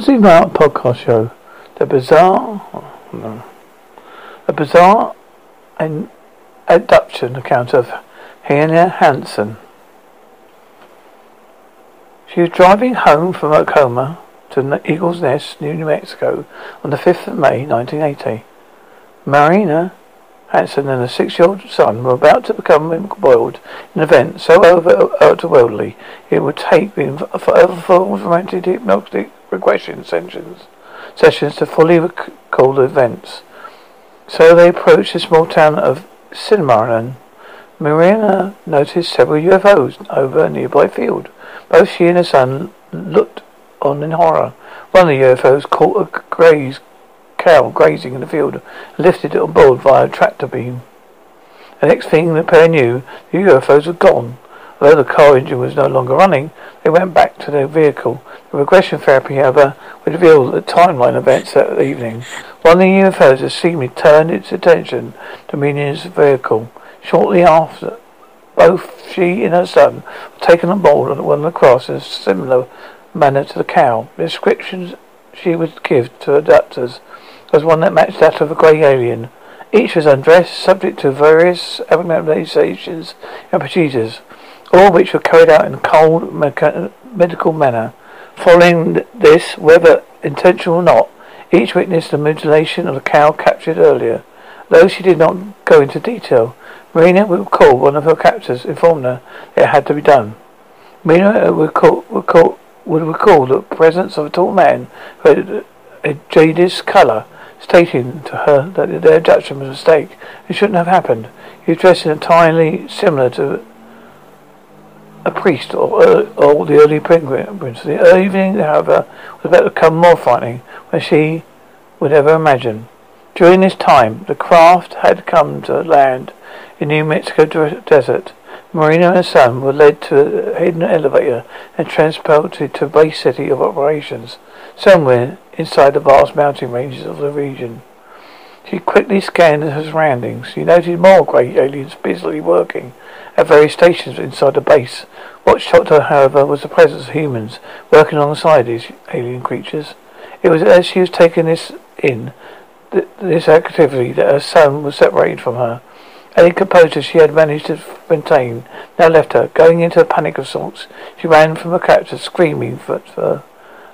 Aussie Mount Podcast Show. The bizarre, oh, no. the bizarre and abduction account of Hannah Hansen. She was driving home from Oklahoma to Eagle's Nest, New Mexico, on the 5th of May, 1980. Marina Hansen and a six-year-old son were about to become embroiled in an event so otherworldly it would take them forever romantic hypnotic regression sessions, sessions to fully recall the events. So they approached the small town of Cimarron. Marina noticed several UFOs over a nearby field. Both she and her son looked on in horror. One of the UFOs caught a graze cow grazing in the field and lifted it on board via a tractor beam. The next thing the pair knew, the UFOs were gone. Although the car engine was no longer running, they went back to their vehicle. The regression therapy, however, would reveal the timeline events that evening. One of the UFOs had seemingly turned its attention to Mina's vehicle. Shortly after, both she and her son were taken on board on one of the cross in a similar manner to the cow. The descriptions she would give to abductors was one that matched that of a grey alien. Each was undressed, subject to various acclimatizations and procedures, all which were carried out in a cold medical manner. Following this, whether intentional or not, each witnessed the mutilation of the cow captured earlier. Though she did not go into detail, Marina would recall one of her captors informed her it had to be done. Marina would recall, recall, would recall the presence of a tall man who had uh, a jaded colour stating to her that their abduction was a mistake. It shouldn't have happened. He was dressed entirely similar to a priest or, uh, or the early pilgrims. The evening, however, was about to become more frightening than she would ever imagine. During this time, the craft had come to land in New Mexico desert. Marina and her son were led to a hidden elevator and transported to base city of operations, somewhere inside the vast mountain ranges of the region. She quickly scanned her surroundings. She noted more great aliens busily working at various stations inside the base. What shocked her, however, was the presence of humans working alongside these alien creatures. It was as she was taking this in, th- this activity, that her son was separated from her. Any composure she had managed to maintain now left her. Going into a panic of sorts, she ran from her captor, screaming for, for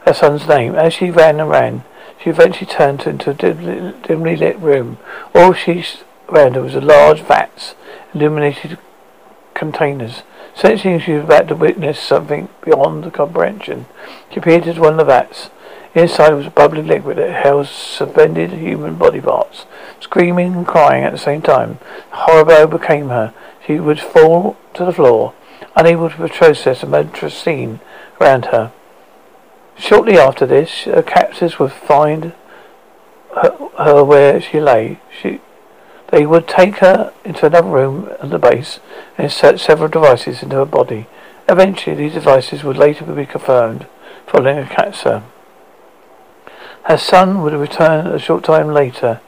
her son's name. As she ran and ran, she eventually turned into a dimly, dimly lit room. All she around her was a large vats, illuminated containers. Sensing she was about to witness something beyond comprehension, she peered into one of the vats. Inside was a bubbling liquid that held suspended human body parts. Screaming and crying at the same time, horror overcame her. She would fall to the floor, unable to process the monstrous scene around her. Shortly after this, her captors would find her, her where she lay. She, they would take her into another room at the base and insert several devices into her body. Eventually, these devices would later be confirmed following a capture. Her son would return a short time later.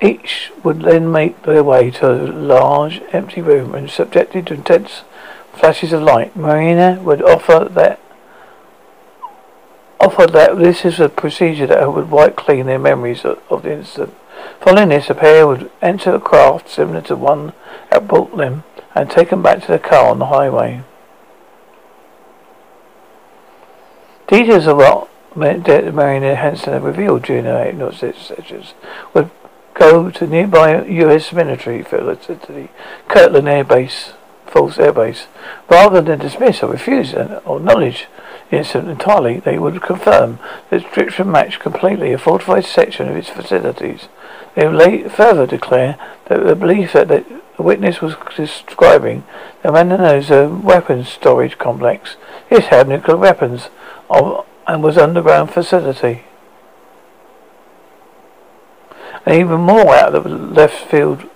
Each would then make their way to a large, empty room and subjected to intense flashes of light. Marina would offer that offered that this is a procedure that would wipe clean their memories of, the incident. Following this, a pair would enter a craft similar to one at them and take them back to their car on the highway. Details of what Marina Hansen had revealed during her hypnosis sessions would go to nearby U.S. military facility, Kirtland Air Base, False Air Base. Rather than dismiss or refuse or acknowledge incident entirely, they would confirm that the description matched completely a fortified section of its facilities. They would further declare that the belief that the witness was describing the Manzano um, weapons storage complex. This had nuclear weapons of and was underground facility. And even more out of the left field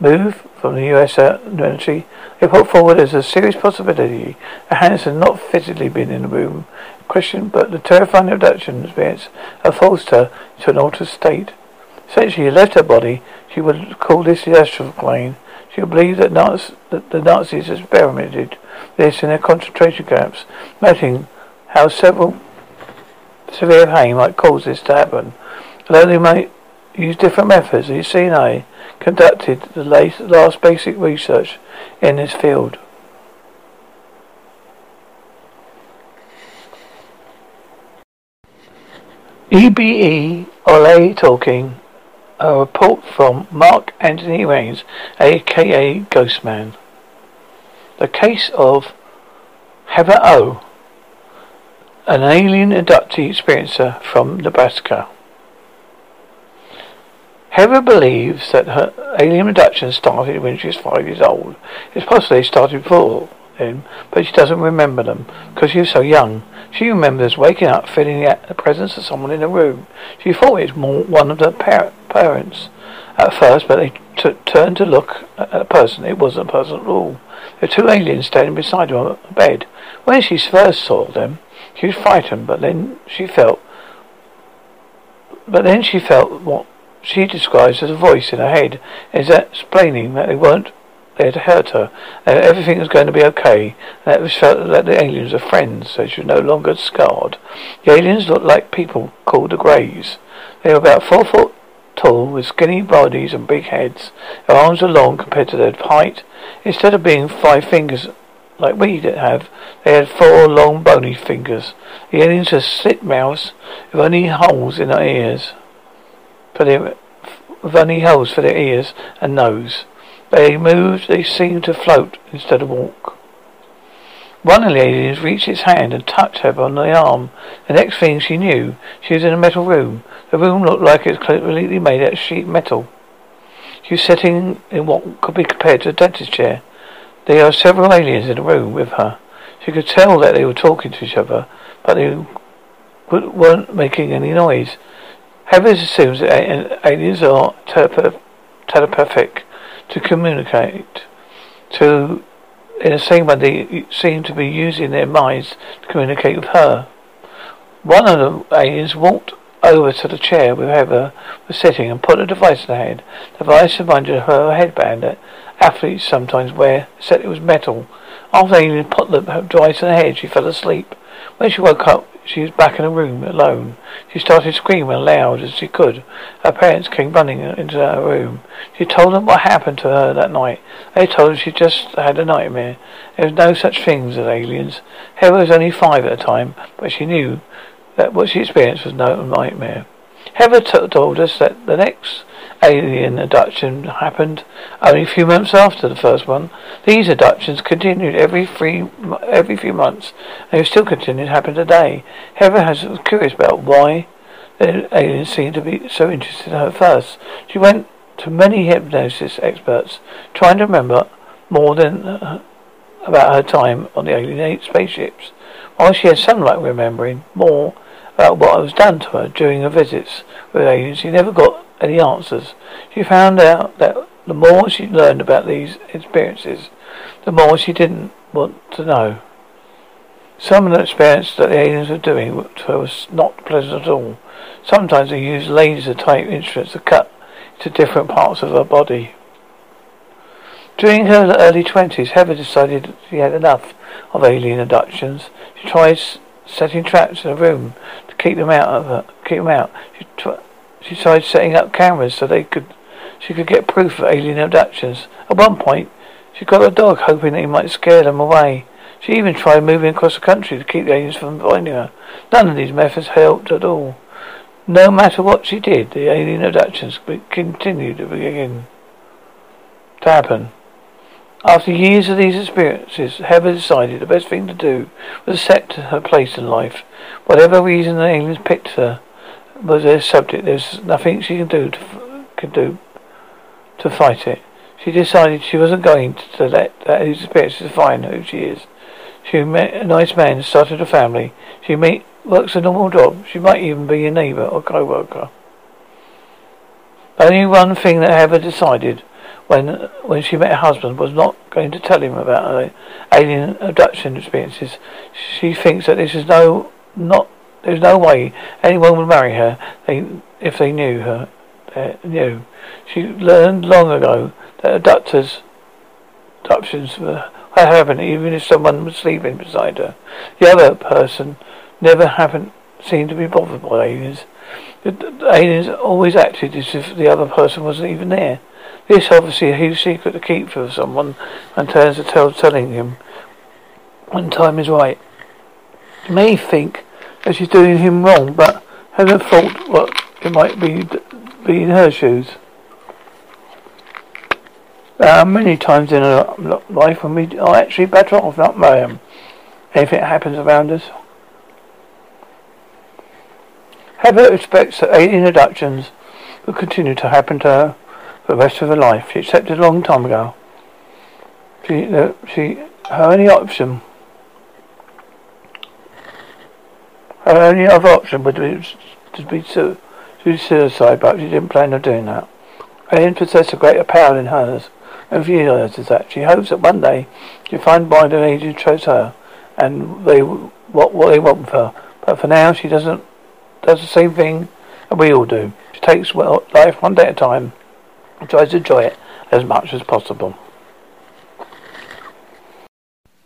move from the US uh, military, they put forward as a serious possibility that Hansen not physically been in the room question, but the terrifying abduction experience had forced her to an altered state. Essentially, left her body, she would call this the astral plane. She would believe that, Nazi, that the Nazis experimented this in their concentration camps, noting how several severe pain might cause this to happen. Although they might use different methods, the CIA conducted the last basic research in this field. EBE Ole talking. A report from Mark Anthony Rains, aka Ghostman. The case of Heather O, an alien abductee experiencer from Nebraska. Heather believes that her alien abduction started when she was five years old. It's possible it started before then, but she doesn't remember them because she was so young. She remembers waking up feeling the presence of someone in the room. She thought it was more one of the par- parents at first, but they t- turned to look at a person. It wasn't a person at all. There were two aliens standing beside her on the bed. When she first saw them, she was frightened, but then she felt, but then she felt what she describes as a voice in her head, is explaining that they weren't there to hurt her, that everything was going to be okay, that it was felt that the aliens were friends, so she was no longer scarred. The aliens looked like people called the Greys. They were about four foot tall, with skinny bodies and big heads. Their arms were long compared to their height. Instead of being five fingers like we have, they had four long bony fingers. The aliens had slit mouths with only holes in their ears for their holes for their ears and nose. They moved, they seemed to float instead of walk. One of the aliens reached its hand and touched her on the arm. The next thing she knew, she was in a metal room. The room looked like it was completely made out of sheet metal. She was sitting in what could be compared to a dentist chair. There were several aliens in the room with her. She could tell that they were talking to each other, but they weren't making any noise. Heather assumes that aliens are telepathic to communicate. To, in the same way, they seem to be using their minds to communicate with her. One of the aliens walked over to the chair where Heather was sitting and put a device in her head. The device reminded her of a headband that athletes sometimes wear, except it was metal. After alien put the device in her head, she fell asleep. When she woke up, she was back in her room alone. She started screaming loud as she could. Her parents came running into her room. She told them what happened to her that night. They told her she just had a nightmare. There was no such things as aliens. Heather was only five at the time, but she knew that what she experienced was no nightmare. Heather t- told us that the next alien abduction happened only a few months after the first one. These abductions continued every three, every few months, and they still continue to happen today. Heather has was curious about why the aliens seemed to be so interested in her first. She went to many hypnosis experts, trying to remember more than uh, about her time on the alien spaceships. While she had some luck remembering more about what was done to her during her visits with aliens, she never got any answers. She found out that the more she learned about these experiences, the more she didn't want to know. Some of the experiences that the aliens were doing her was not pleasant at all. Sometimes they used laser type instruments to cut to different parts of her body. During her early twenties, Heather decided she had enough of alien abductions. She tried setting traps in a room to keep them out of her, keep them out. She she tried setting up cameras so they could she could get proof of alien abductions. At one point, she got a dog hoping that he might scare them away. She even tried moving across the country to keep the aliens from finding her. None of these methods helped at all. No matter what she did, the alien abductions continued to begin to happen. After years of these experiences, Heather decided the best thing to do was accept her place in life. Whatever reason the aliens picked her, was their subject. There's nothing she can do to do to fight it. She decided she wasn't going to let that experience define who she is. She met a nice man, started a family. She meet, works a normal job. She might even be a neighbour or co-worker. Only one thing that Heather decided when when she met her husband was not going to tell him about her alien abduction experiences. She thinks that this is no not there's no way anyone would marry her if they knew her. They knew. She learned long ago that abductors, abductions were happen even if someone was sleeping beside her. The other person never happened seem to be bothered by aliens. The, the aliens always acted as if the other person wasn't even there. This obviously a huge secret to keep for someone and turns to tell telling him when time is right. You may think that she's doing him wrong, but hasn't thought what it might be be in her shoes. There are many times in our life when we are actually better off not marrying anything that happens around us. Heather expects that alien abductions will continue to happen to her for the rest of her life. She accepted a long time ago. She, uh, she, her only option, her only other option would be to be to, suicide, but she didn't plan on doing that. Alien possess a greater power than hers, and realizes that. She hopes that one day she'll find by the age who chose her, and they what what they want with her. But for now, she doesn't does the same thing that we all do. She takes well, life one day at a time and tries to enjoy it as much as possible.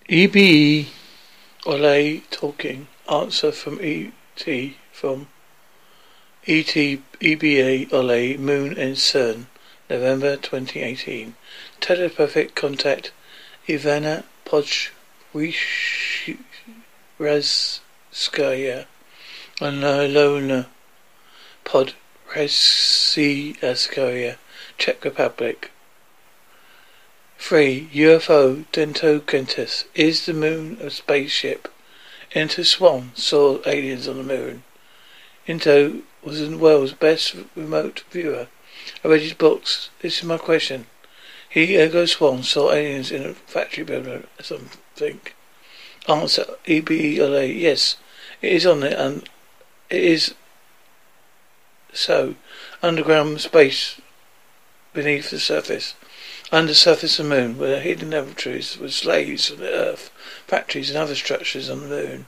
EBE Ole talking. Answer from ET from ET EBA Ole Moon and CERN November 2018 Telepathic contact Ivana Podhrázská Alona Podrazskaya Czech Republic 3. UFO Dentogentis Is the moon a spaceship? Ingo Swann saw aliens on the moon. Ingo was in the world's best remote viewer. I read his books. This is my question. He, Ingo Swann, saw aliens in a factory building something. Answer, EBLA, yes. It is on it, and it is so. Underground space beneath the surface. Under surface of the moon, where hidden laboratories with slaves from the earth, factories and other structures on the moon.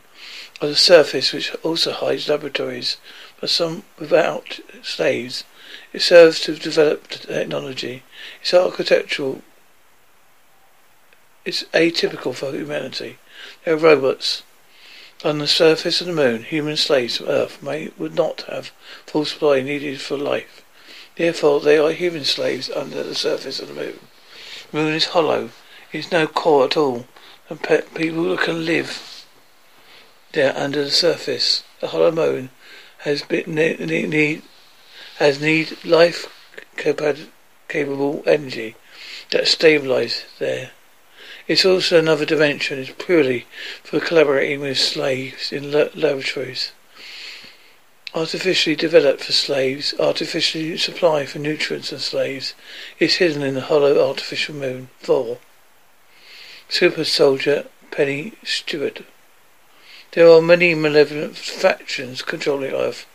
On the surface, which also hides laboratories, but some without slaves. It serves to develop technology. It's architectural. It's atypical for humanity. They are robots. On the surface of the moon, human slaves from Earth may would not have full supply needed for life. Therefore, they are human slaves under the surface of the moon. The moon is hollow. It is no core at all. And people who can live there under the surface. The hollow moon has been need, has need life capable energy that stabilizes there. It's also another dimension. It's purely for collaborating with slaves in laboratories. Artificially developed for slaves, artificially supplied for nutrients and slaves, is hidden in the hollow artificial moon. 4. Super Soldier Penny Stewart. There are many malevolent factions controlling Earth.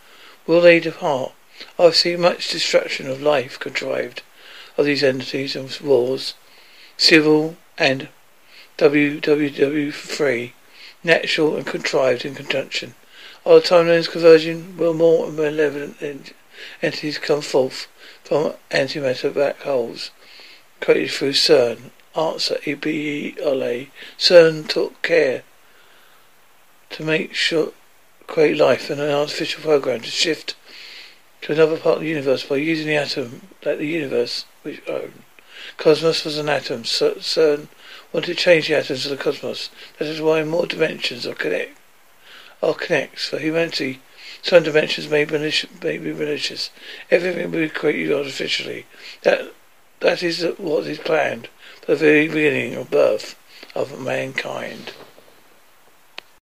Will they depart? I've seen much destruction of life contrived of these entities and wars, civil and WWW3, natural and contrived in conjunction. Our timeline's conversion will more malevolent entities come forth from antimatter black holes created through CERN. Answer EBELA. CERN took care to make sure create life and an artificial program to shift to another part of the universe by using the atom like the universe which own. Cosmos was an atom. CERN wanted to change the atoms of the cosmos. That is why more dimensions are connect are connects for humanity. Some dimensions may be may be malicious. Everything will be created artificially. That that is what is planned the very beginning of birth of mankind.